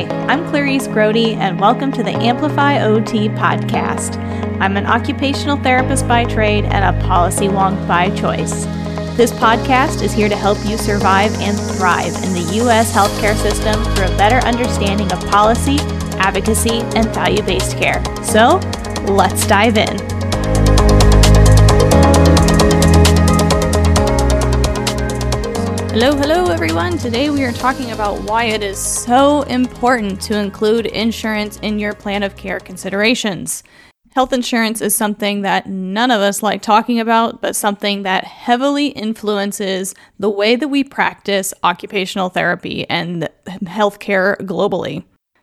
Hi, I'm Clarice Grote, and welcome to the Amplify OT podcast. I'm an occupational therapist by trade and a policy wonk by choice. This podcast is here to help you survive and thrive in the U.S. healthcare system through a better understanding of policy, advocacy, and value based care. So, let's dive in. Hello, hello, everyone. Today we are talking about why it is so important to include insurance in your plan of care considerations. Health insurance is something that none of us like talking about, but something that heavily influences the way that we practice occupational therapy and healthcare globally.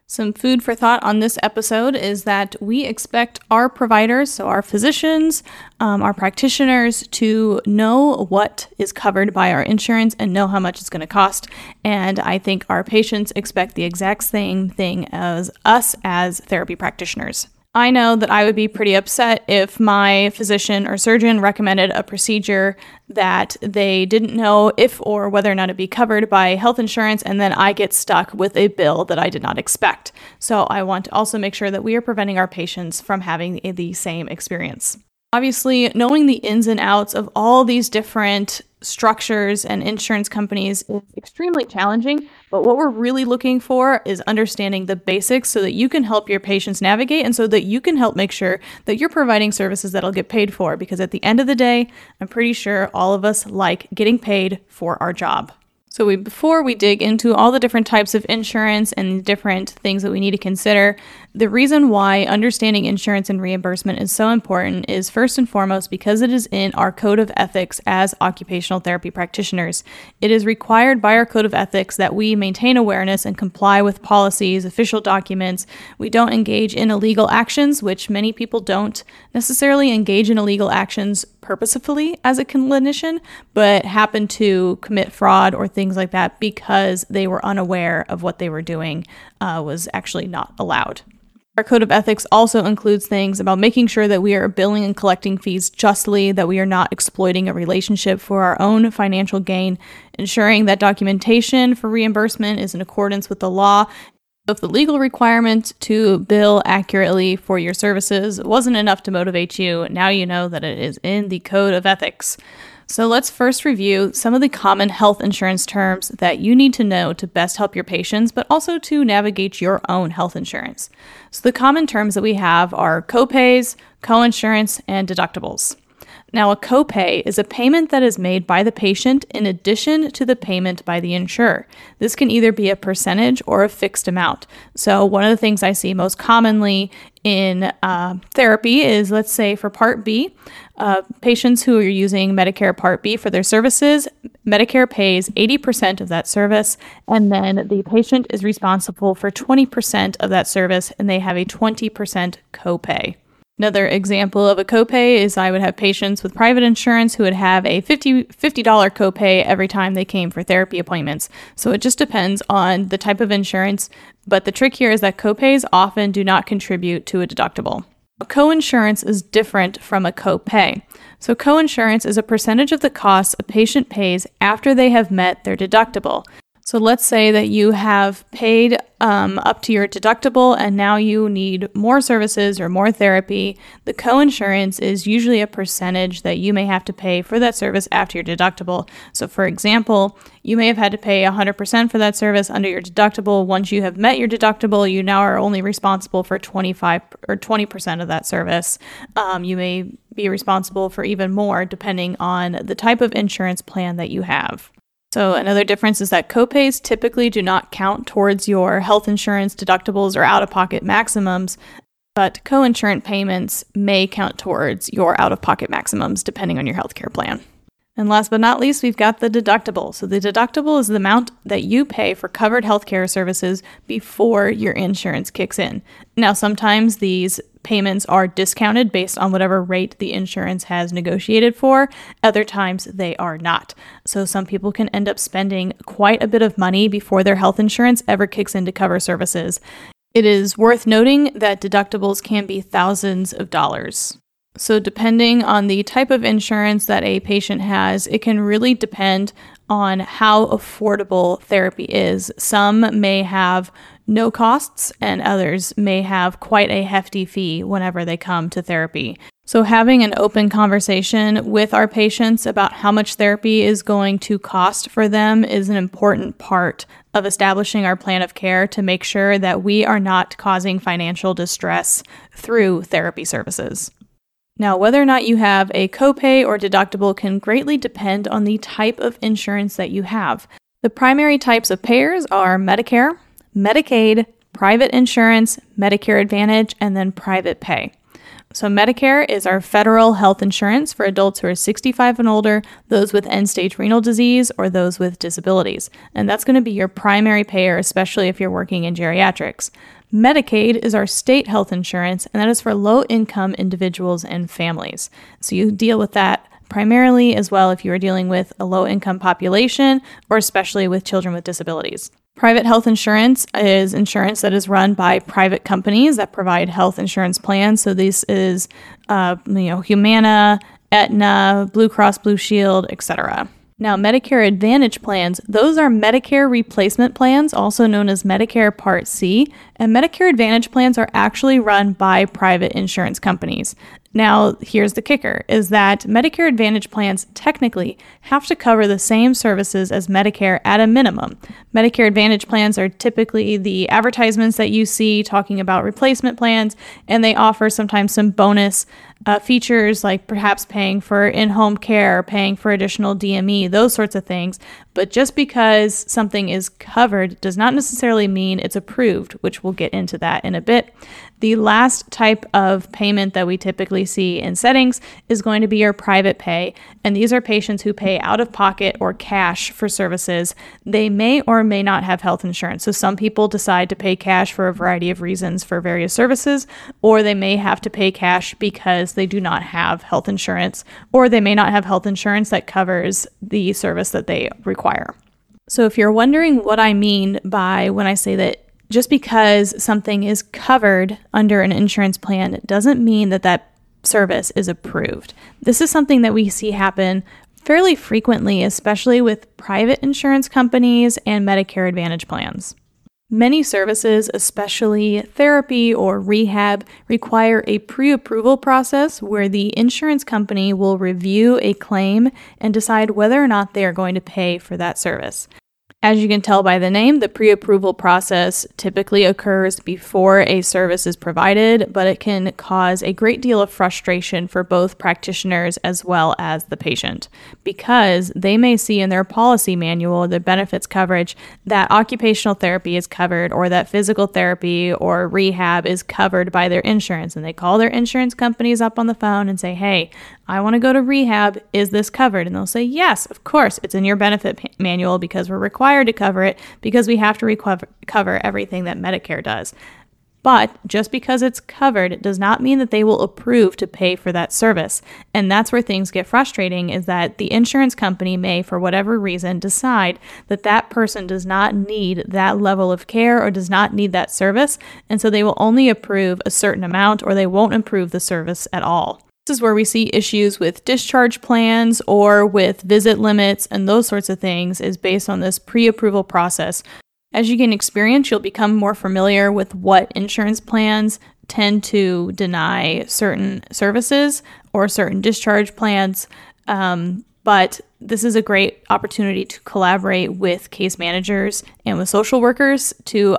Some food for thought on this episode is that we expect our providers, so our physicians, um, our practitioners, to know what is covered by our insurance and know how much it's going to cost. And I think our patients expect the exact same thing as us as therapy practitioners. I know that I would be pretty upset if my physician or surgeon recommended a procedure that they didn't know if or whether or not it'd be covered by health insurance, and then I get stuck with a bill that I did not expect. So I want to also make sure that we are preventing our patients from having the same experience. Obviously, knowing the ins and outs of all these different structures and insurance companies is extremely challenging. But what we're really looking for is understanding the basics so that you can help your patients navigate and so that you can help make sure that you're providing services that'll get paid for. Because at the end of the day, I'm pretty sure all of us like getting paid for our job. So we, before we dig into all the different types of insurance and different things that we need to consider, the reason why understanding insurance and reimbursement is so important is first and foremost because it is in our code of ethics as occupational therapy practitioners. It is required by our code of ethics that we maintain awareness and comply with policies, official documents. We don't engage in illegal actions, which many people don't necessarily engage in illegal actions purposefully as a clinician, but happen to commit fraud or things like that because they were unaware of what they were doing uh, was actually not allowed. Our code of ethics also includes things about making sure that we are billing and collecting fees justly, that we are not exploiting a relationship for our own financial gain, ensuring that documentation for reimbursement is in accordance with the law, if the legal requirement to bill accurately for your services wasn't enough to motivate you, now you know that it is in the Code of Ethics. So let's first review some of the common health insurance terms that you need to know to best help your patients, but also to navigate your own health insurance. So the common terms that we have are copays, coinsurance, and deductibles. Now, a copay is a payment that is made by the patient in addition to the payment by the insurer. This can either be a percentage or a fixed amount. So, one of the things I see most commonly in uh, therapy is let's say for Part B, uh, patients who are using Medicare Part B for their services, Medicare pays 80% of that service, and then the patient is responsible for 20% of that service, and they have a 20% copay. Another example of a copay is I would have patients with private insurance who would have a $50, $50 copay every time they came for therapy appointments. So it just depends on the type of insurance, but the trick here is that copays often do not contribute to a deductible. Coinsurance is different from a copay. So, coinsurance is a percentage of the costs a patient pays after they have met their deductible. So let's say that you have paid um, up to your deductible and now you need more services or more therapy. The coinsurance is usually a percentage that you may have to pay for that service after your deductible. So, for example, you may have had to pay 100% for that service under your deductible. Once you have met your deductible, you now are only responsible for 25 or 20% of that service. Um, you may be responsible for even more depending on the type of insurance plan that you have. So, another difference is that copays typically do not count towards your health insurance deductibles or out of pocket maximums, but co-insurance payments may count towards your out of pocket maximums depending on your healthcare plan. And last but not least, we've got the deductible. So, the deductible is the amount that you pay for covered healthcare services before your insurance kicks in. Now, sometimes these payments are discounted based on whatever rate the insurance has negotiated for. Other times they are not. So, some people can end up spending quite a bit of money before their health insurance ever kicks in to cover services. It is worth noting that deductibles can be thousands of dollars. So, depending on the type of insurance that a patient has, it can really depend on how affordable therapy is. Some may have no costs, and others may have quite a hefty fee whenever they come to therapy. So, having an open conversation with our patients about how much therapy is going to cost for them is an important part of establishing our plan of care to make sure that we are not causing financial distress through therapy services. Now, whether or not you have a copay or deductible can greatly depend on the type of insurance that you have. The primary types of payers are Medicare, Medicaid, private insurance, Medicare Advantage, and then private pay. So, Medicare is our federal health insurance for adults who are 65 and older, those with end stage renal disease, or those with disabilities. And that's going to be your primary payer, especially if you're working in geriatrics. Medicaid is our state health insurance, and that is for low income individuals and families. So, you deal with that primarily as well if you are dealing with a low income population or especially with children with disabilities. Private health insurance is insurance that is run by private companies that provide health insurance plans. So this is, uh, you know, Humana, Aetna, Blue Cross Blue Shield, etc. Now, Medicare Advantage plans, those are Medicare replacement plans, also known as Medicare Part C, and Medicare Advantage plans are actually run by private insurance companies. Now, here's the kicker is that Medicare Advantage plans technically have to cover the same services as Medicare at a minimum. Medicare Advantage plans are typically the advertisements that you see talking about replacement plans, and they offer sometimes some bonus uh, features like perhaps paying for in home care, paying for additional DME, those sorts of things. But just because something is covered does not necessarily mean it's approved, which we'll get into that in a bit. The last type of payment that we typically see in settings is going to be your private pay. And these are patients who pay out of pocket or cash for services. They may or may not have health insurance. So some people decide to pay cash for a variety of reasons for various services, or they may have to pay cash because they do not have health insurance, or they may not have health insurance that covers the service that they require. So, if you're wondering what I mean by when I say that just because something is covered under an insurance plan doesn't mean that that service is approved. This is something that we see happen fairly frequently, especially with private insurance companies and Medicare Advantage plans. Many services, especially therapy or rehab, require a pre approval process where the insurance company will review a claim and decide whether or not they are going to pay for that service. As you can tell by the name, the pre approval process typically occurs before a service is provided, but it can cause a great deal of frustration for both practitioners as well as the patient because they may see in their policy manual, the benefits coverage, that occupational therapy is covered or that physical therapy or rehab is covered by their insurance. And they call their insurance companies up on the phone and say, hey, I want to go to rehab. Is this covered? And they'll say, Yes, of course. It's in your benefit manual because we're required to cover it because we have to recover- cover everything that Medicare does. But just because it's covered does not mean that they will approve to pay for that service. And that's where things get frustrating is that the insurance company may, for whatever reason, decide that that person does not need that level of care or does not need that service. And so they will only approve a certain amount or they won't approve the service at all. This is where we see issues with discharge plans or with visit limits and those sorts of things is based on this pre-approval process. As you gain experience, you'll become more familiar with what insurance plans tend to deny certain services or certain discharge plans. Um, but this is a great opportunity to collaborate with case managers and with social workers to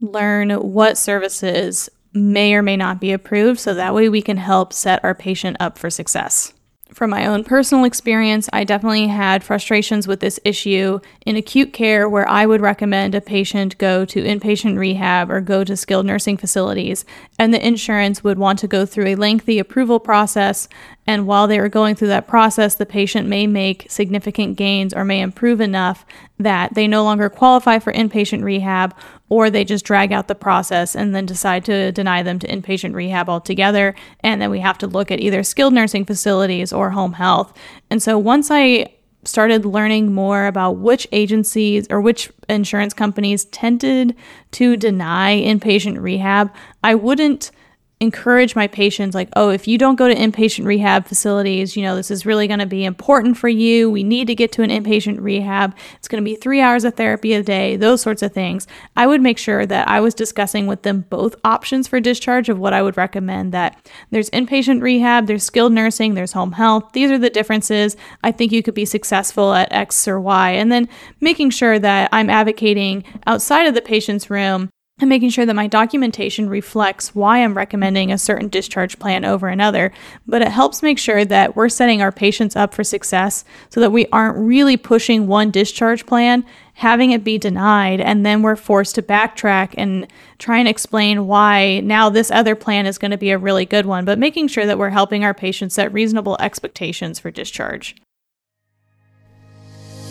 learn what services may or may not be approved, so that way we can help set our patient up for success. From my own personal experience, I definitely had frustrations with this issue in acute care where I would recommend a patient go to inpatient rehab or go to skilled nursing facilities, and the insurance would want to go through a lengthy approval process. And while they are going through that process, the patient may make significant gains or may improve enough that they no longer qualify for inpatient rehab or they just drag out the process and then decide to deny them to inpatient rehab altogether. And then we have to look at either skilled nursing facilities or home health. And so once I started learning more about which agencies or which insurance companies tended to deny inpatient rehab, I wouldn't encourage my patients like, oh, if you don't go to inpatient rehab facilities, you know, this is really going to be important for you. We need to get to an inpatient rehab. It's going to be three hours of therapy a day, those sorts of things. I would make sure that I was discussing with them both options for discharge of what I would recommend that there's inpatient rehab, there's skilled nursing, there's home health. These are the differences. I think you could be successful at X or Y. And then making sure that I'm advocating outside of the patient's room and making sure that my documentation reflects why I'm recommending a certain discharge plan over another. But it helps make sure that we're setting our patients up for success so that we aren't really pushing one discharge plan, having it be denied, and then we're forced to backtrack and try and explain why now this other plan is going to be a really good one. But making sure that we're helping our patients set reasonable expectations for discharge.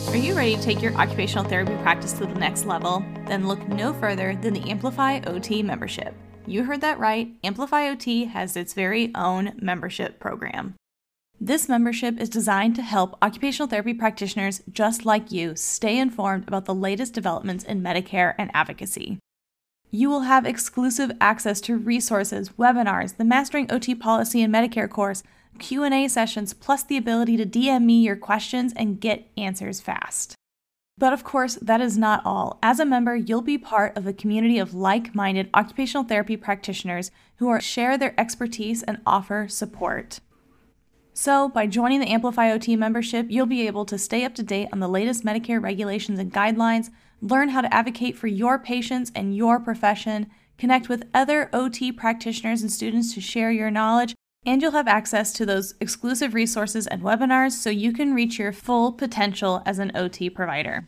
Are you ready to take your occupational therapy practice to the next level? Then look no further than the Amplify OT membership. You heard that right. Amplify OT has its very own membership program. This membership is designed to help occupational therapy practitioners just like you stay informed about the latest developments in Medicare and advocacy. You will have exclusive access to resources, webinars, the Mastering OT Policy and Medicare course, Q&A sessions, plus the ability to DM me your questions and get answers fast. But of course, that is not all. As a member, you'll be part of a community of like-minded occupational therapy practitioners who are share their expertise and offer support. So, by joining the Amplify OT membership, you'll be able to stay up to date on the latest Medicare regulations and guidelines, learn how to advocate for your patients and your profession, connect with other OT practitioners and students to share your knowledge, and you'll have access to those exclusive resources and webinars so you can reach your full potential as an OT provider.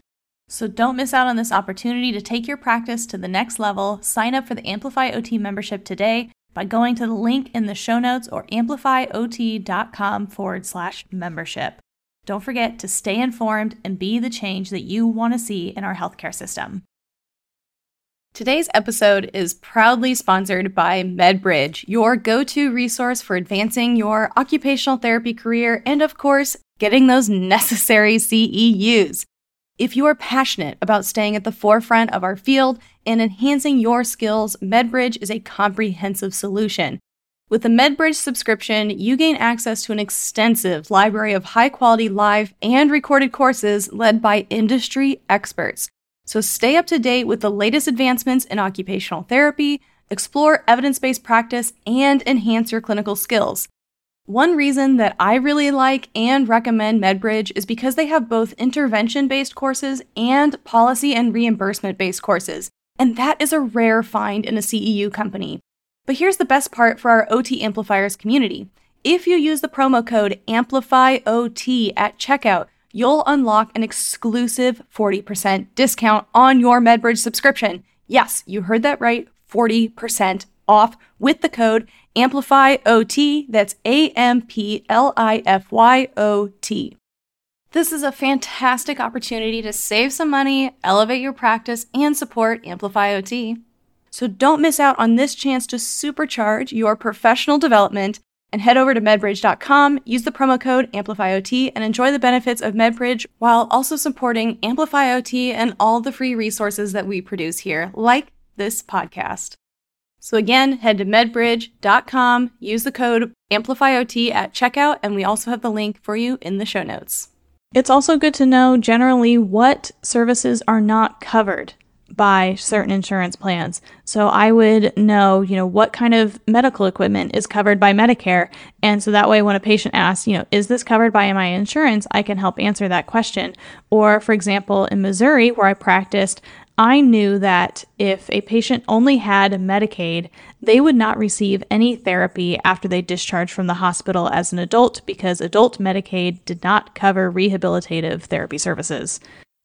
So don't miss out on this opportunity to take your practice to the next level. Sign up for the Amplify OT membership today by going to the link in the show notes or amplifyot.com forward slash membership. Don't forget to stay informed and be the change that you want to see in our healthcare system. Today's episode is proudly sponsored by MedBridge, your go to resource for advancing your occupational therapy career and, of course, getting those necessary CEUs. If you are passionate about staying at the forefront of our field and enhancing your skills, MedBridge is a comprehensive solution. With a MedBridge subscription, you gain access to an extensive library of high quality live and recorded courses led by industry experts. So stay up to date with the latest advancements in occupational therapy, explore evidence based practice, and enhance your clinical skills. One reason that I really like and recommend MedBridge is because they have both intervention based courses and policy and reimbursement based courses. And that is a rare find in a CEU company. But here's the best part for our OT Amplifiers community. If you use the promo code AMPLIFYOT at checkout, you'll unlock an exclusive 40% discount on your MedBridge subscription. Yes, you heard that right 40% off with the code AMPLIFYOT. That's A M P L I F Y O T. This is a fantastic opportunity to save some money, elevate your practice, and support Amplify OT. So don't miss out on this chance to supercharge your professional development and head over to medbridge.com, use the promo code AmplifyOT, and enjoy the benefits of MedBridge while also supporting AmplifyOT and all the free resources that we produce here, like this podcast. So again, head to medbridge.com, use the code AmplifyOT at checkout, and we also have the link for you in the show notes. It's also good to know generally what services are not covered by certain insurance plans. So I would know, you know, what kind of medical equipment is covered by Medicare. And so that way, when a patient asks, you know, is this covered by my insurance? I can help answer that question. Or, for example, in Missouri, where I practiced, I knew that if a patient only had Medicaid, they would not receive any therapy after they discharged from the hospital as an adult because adult Medicaid did not cover rehabilitative therapy services.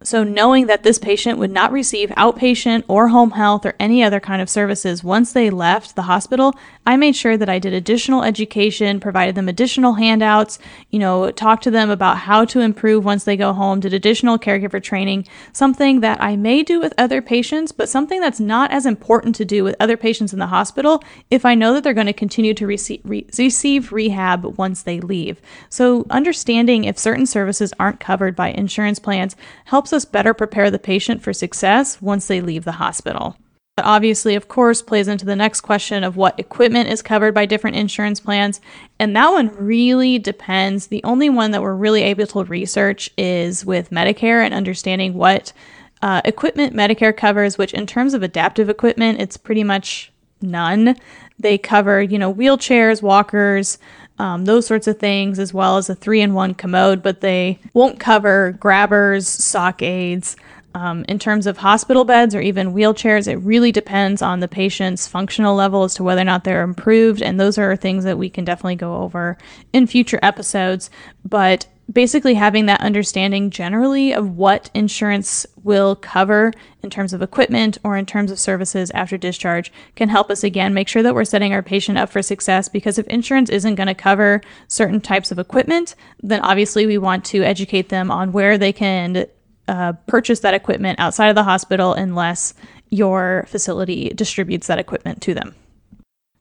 So, knowing that this patient would not receive outpatient or home health or any other kind of services once they left the hospital, I made sure that I did additional education, provided them additional handouts, you know, talked to them about how to improve once they go home, did additional caregiver training, something that I may do with other patients, but something that's not as important to do with other patients in the hospital if I know that they're going to continue to receive, re- receive rehab once they leave. So, understanding if certain services aren't covered by insurance plans helps us better prepare the patient for success once they leave the hospital. That obviously, of course, plays into the next question of what equipment is covered by different insurance plans. And that one really depends. The only one that we're really able to research is with Medicare and understanding what uh, equipment Medicare covers, which in terms of adaptive equipment, it's pretty much none. They cover, you know, wheelchairs, walkers, um, those sorts of things, as well as a three in one commode, but they won't cover grabbers, sock aids, um, in terms of hospital beds or even wheelchairs, it really depends on the patient's functional level as to whether or not they're improved. And those are things that we can definitely go over in future episodes. But basically, having that understanding generally of what insurance will cover in terms of equipment or in terms of services after discharge can help us again make sure that we're setting our patient up for success. Because if insurance isn't going to cover certain types of equipment, then obviously we want to educate them on where they can uh, purchase that equipment outside of the hospital unless your facility distributes that equipment to them.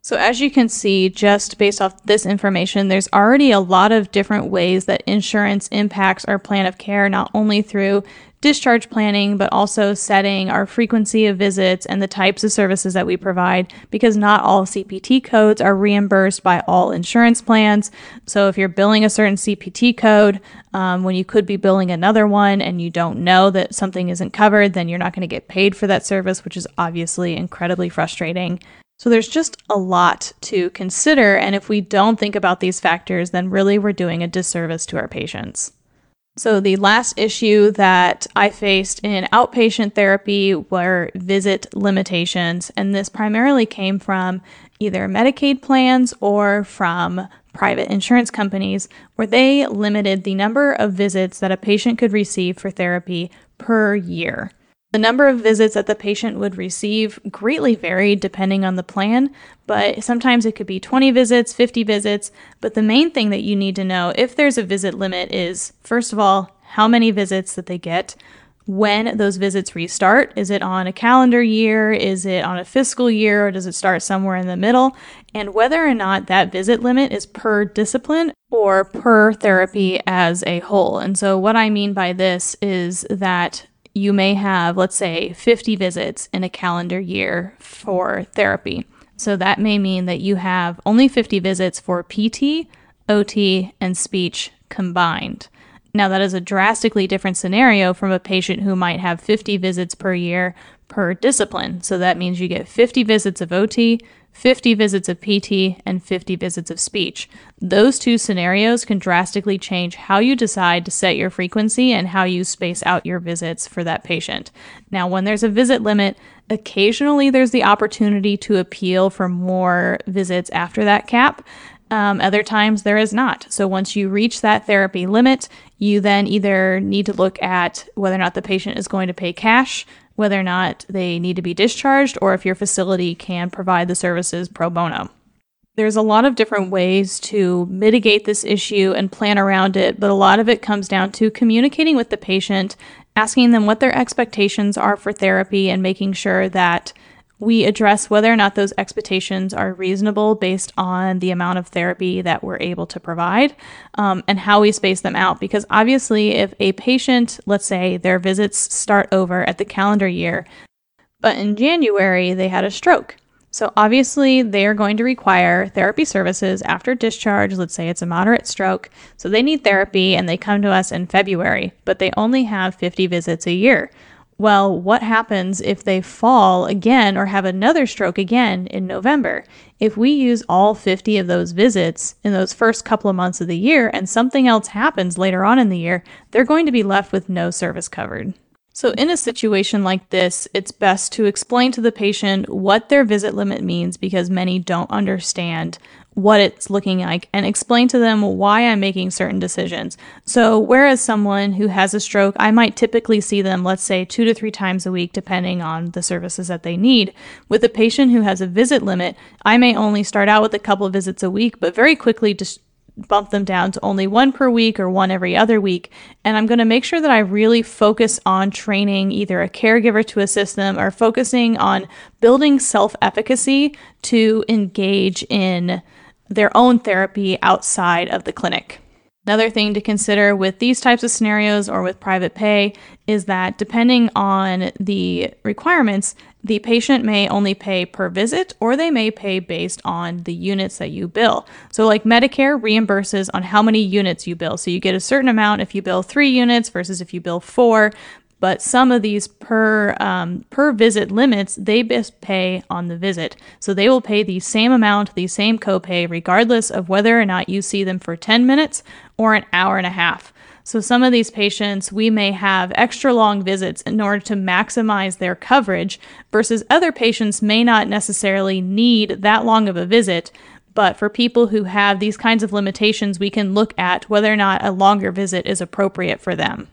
So, as you can see, just based off this information, there's already a lot of different ways that insurance impacts our plan of care, not only through discharge planning, but also setting our frequency of visits and the types of services that we provide because not all CPT codes are reimbursed by all insurance plans. So if you're billing a certain CPT code um, when you could be billing another one and you don't know that something isn't covered, then you're not going to get paid for that service, which is obviously incredibly frustrating. So there's just a lot to consider. And if we don't think about these factors, then really we're doing a disservice to our patients. So, the last issue that I faced in outpatient therapy were visit limitations, and this primarily came from either Medicaid plans or from private insurance companies, where they limited the number of visits that a patient could receive for therapy per year. The number of visits that the patient would receive greatly varied depending on the plan, but sometimes it could be 20 visits, 50 visits. But the main thing that you need to know if there's a visit limit is first of all, how many visits that they get, when those visits restart. Is it on a calendar year? Is it on a fiscal year? Or does it start somewhere in the middle? And whether or not that visit limit is per discipline or per therapy as a whole. And so, what I mean by this is that you may have, let's say, 50 visits in a calendar year for therapy. So that may mean that you have only 50 visits for PT, OT, and speech combined. Now, that is a drastically different scenario from a patient who might have 50 visits per year per discipline. So that means you get 50 visits of OT, 50 visits of PT, and 50 visits of speech. Those two scenarios can drastically change how you decide to set your frequency and how you space out your visits for that patient. Now, when there's a visit limit, occasionally there's the opportunity to appeal for more visits after that cap. Um, other times there is not. So once you reach that therapy limit, you then either need to look at whether or not the patient is going to pay cash whether or not they need to be discharged or if your facility can provide the services pro bono. There's a lot of different ways to mitigate this issue and plan around it, but a lot of it comes down to communicating with the patient, asking them what their expectations are for therapy, and making sure that we address whether or not those expectations are reasonable based on the amount of therapy that we're able to provide um, and how we space them out. Because obviously, if a patient, let's say their visits start over at the calendar year, but in January they had a stroke. So, obviously, they are going to require therapy services after discharge. Let's say it's a moderate stroke. So, they need therapy and they come to us in February, but they only have 50 visits a year. Well, what happens if they fall again or have another stroke again in November? If we use all 50 of those visits in those first couple of months of the year and something else happens later on in the year, they're going to be left with no service covered. So, in a situation like this, it's best to explain to the patient what their visit limit means because many don't understand what it's looking like and explain to them why I'm making certain decisions. So, whereas someone who has a stroke, I might typically see them, let's say, two to three times a week, depending on the services that they need. With a patient who has a visit limit, I may only start out with a couple of visits a week, but very quickly just bump them down to only one per week or one every other week. And I'm going to make sure that I really focus on training either a caregiver to assist them or focusing on building self efficacy to engage in their own therapy outside of the clinic. Another thing to consider with these types of scenarios or with private pay is that depending on the requirements, the patient may only pay per visit or they may pay based on the units that you bill. So, like Medicare reimburses on how many units you bill. So, you get a certain amount if you bill three units versus if you bill four but some of these per um, per visit limits they best pay on the visit. So they will pay the same amount the same copay regardless of whether or not you see them for 10 minutes or an hour and a half. So some of these patients we may have extra long visits in order to maximize their coverage versus other patients may not necessarily need that long of a visit. But for people who have these kinds of limitations, we can look at whether or not a longer visit is appropriate for them.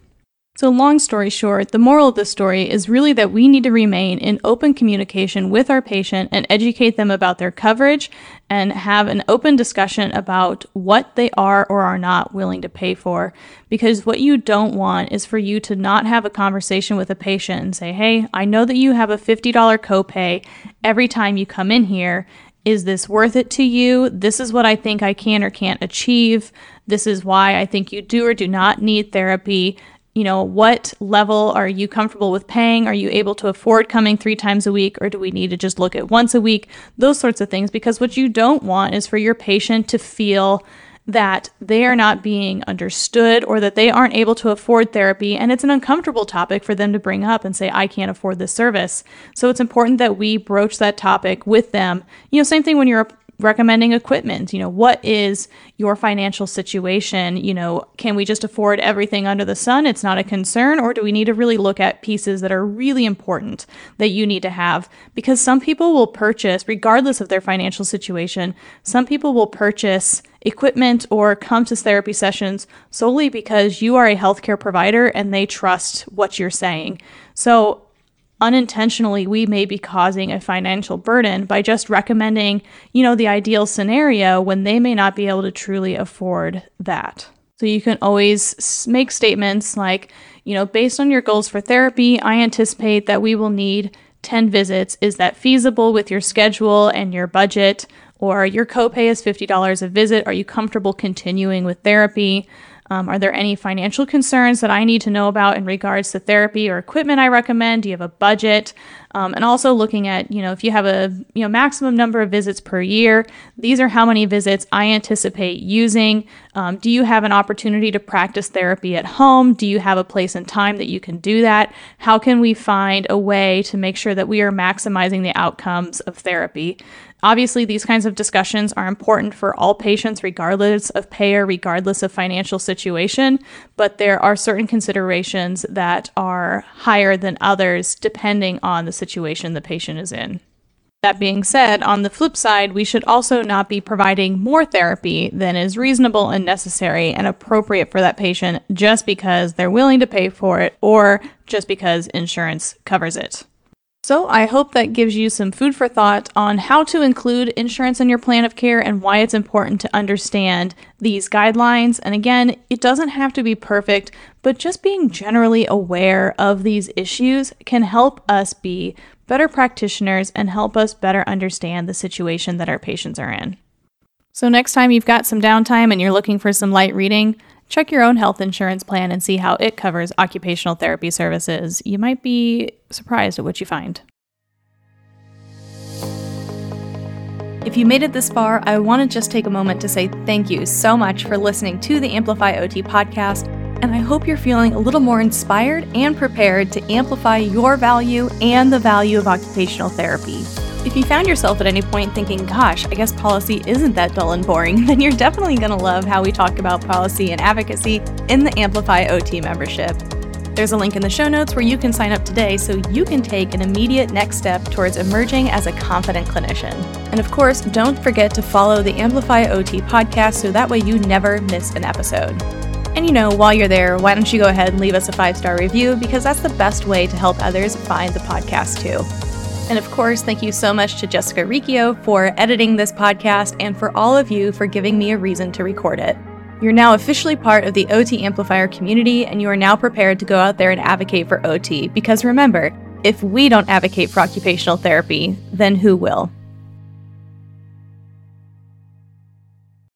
So, long story short, the moral of the story is really that we need to remain in open communication with our patient and educate them about their coverage and have an open discussion about what they are or are not willing to pay for. Because what you don't want is for you to not have a conversation with a patient and say, Hey, I know that you have a $50 copay every time you come in here. Is this worth it to you? This is what I think I can or can't achieve. This is why I think you do or do not need therapy you know, what level are you comfortable with paying? Are you able to afford coming three times a week, or do we need to just look at once a week? Those sorts of things, because what you don't want is for your patient to feel that they are not being understood or that they aren't able to afford therapy. And it's an uncomfortable topic for them to bring up and say, I can't afford this service. So it's important that we broach that topic with them. You know, same thing when you're recommending equipment. You know, what is your financial situation? You know, can we just afford everything under the sun? It's not a concern. Or do we need to really look at pieces that are really important that you need to have? Because some people will purchase, regardless of their financial situation, some people will purchase equipment or come to therapy sessions solely because you are a healthcare provider and they trust what you're saying. So unintentionally we may be causing a financial burden by just recommending, you know, the ideal scenario when they may not be able to truly afford that. So you can always make statements like, you know, based on your goals for therapy, I anticipate that we will need 10 visits. Is that feasible with your schedule and your budget? Or your copay is $50 a visit. Are you comfortable continuing with therapy? Um, are there any financial concerns that I need to know about in regards to therapy or equipment I recommend? Do you have a budget? Um, and also looking at, you know, if you have a you know maximum number of visits per year, these are how many visits I anticipate using. Um, do you have an opportunity to practice therapy at home? Do you have a place and time that you can do that? How can we find a way to make sure that we are maximizing the outcomes of therapy? Obviously, these kinds of discussions are important for all patients, regardless of payer, regardless of financial situation, but there are certain considerations that are higher than others depending on the situation the patient is in. That being said, on the flip side, we should also not be providing more therapy than is reasonable and necessary and appropriate for that patient just because they're willing to pay for it or just because insurance covers it. So, I hope that gives you some food for thought on how to include insurance in your plan of care and why it's important to understand these guidelines. And again, it doesn't have to be perfect, but just being generally aware of these issues can help us be better practitioners and help us better understand the situation that our patients are in. So, next time you've got some downtime and you're looking for some light reading, Check your own health insurance plan and see how it covers occupational therapy services. You might be surprised at what you find. If you made it this far, I want to just take a moment to say thank you so much for listening to the Amplify OT podcast, and I hope you're feeling a little more inspired and prepared to amplify your value and the value of occupational therapy. If you found yourself at any point thinking, gosh, I guess policy isn't that dull and boring, then you're definitely going to love how we talk about policy and advocacy in the Amplify OT membership. There's a link in the show notes where you can sign up today so you can take an immediate next step towards emerging as a confident clinician. And of course, don't forget to follow the Amplify OT podcast so that way you never miss an episode. And you know, while you're there, why don't you go ahead and leave us a five star review because that's the best way to help others find the podcast too. And of course, thank you so much to Jessica Riccio for editing this podcast and for all of you for giving me a reason to record it. You're now officially part of the OT Amplifier community, and you are now prepared to go out there and advocate for OT. Because remember, if we don't advocate for occupational therapy, then who will?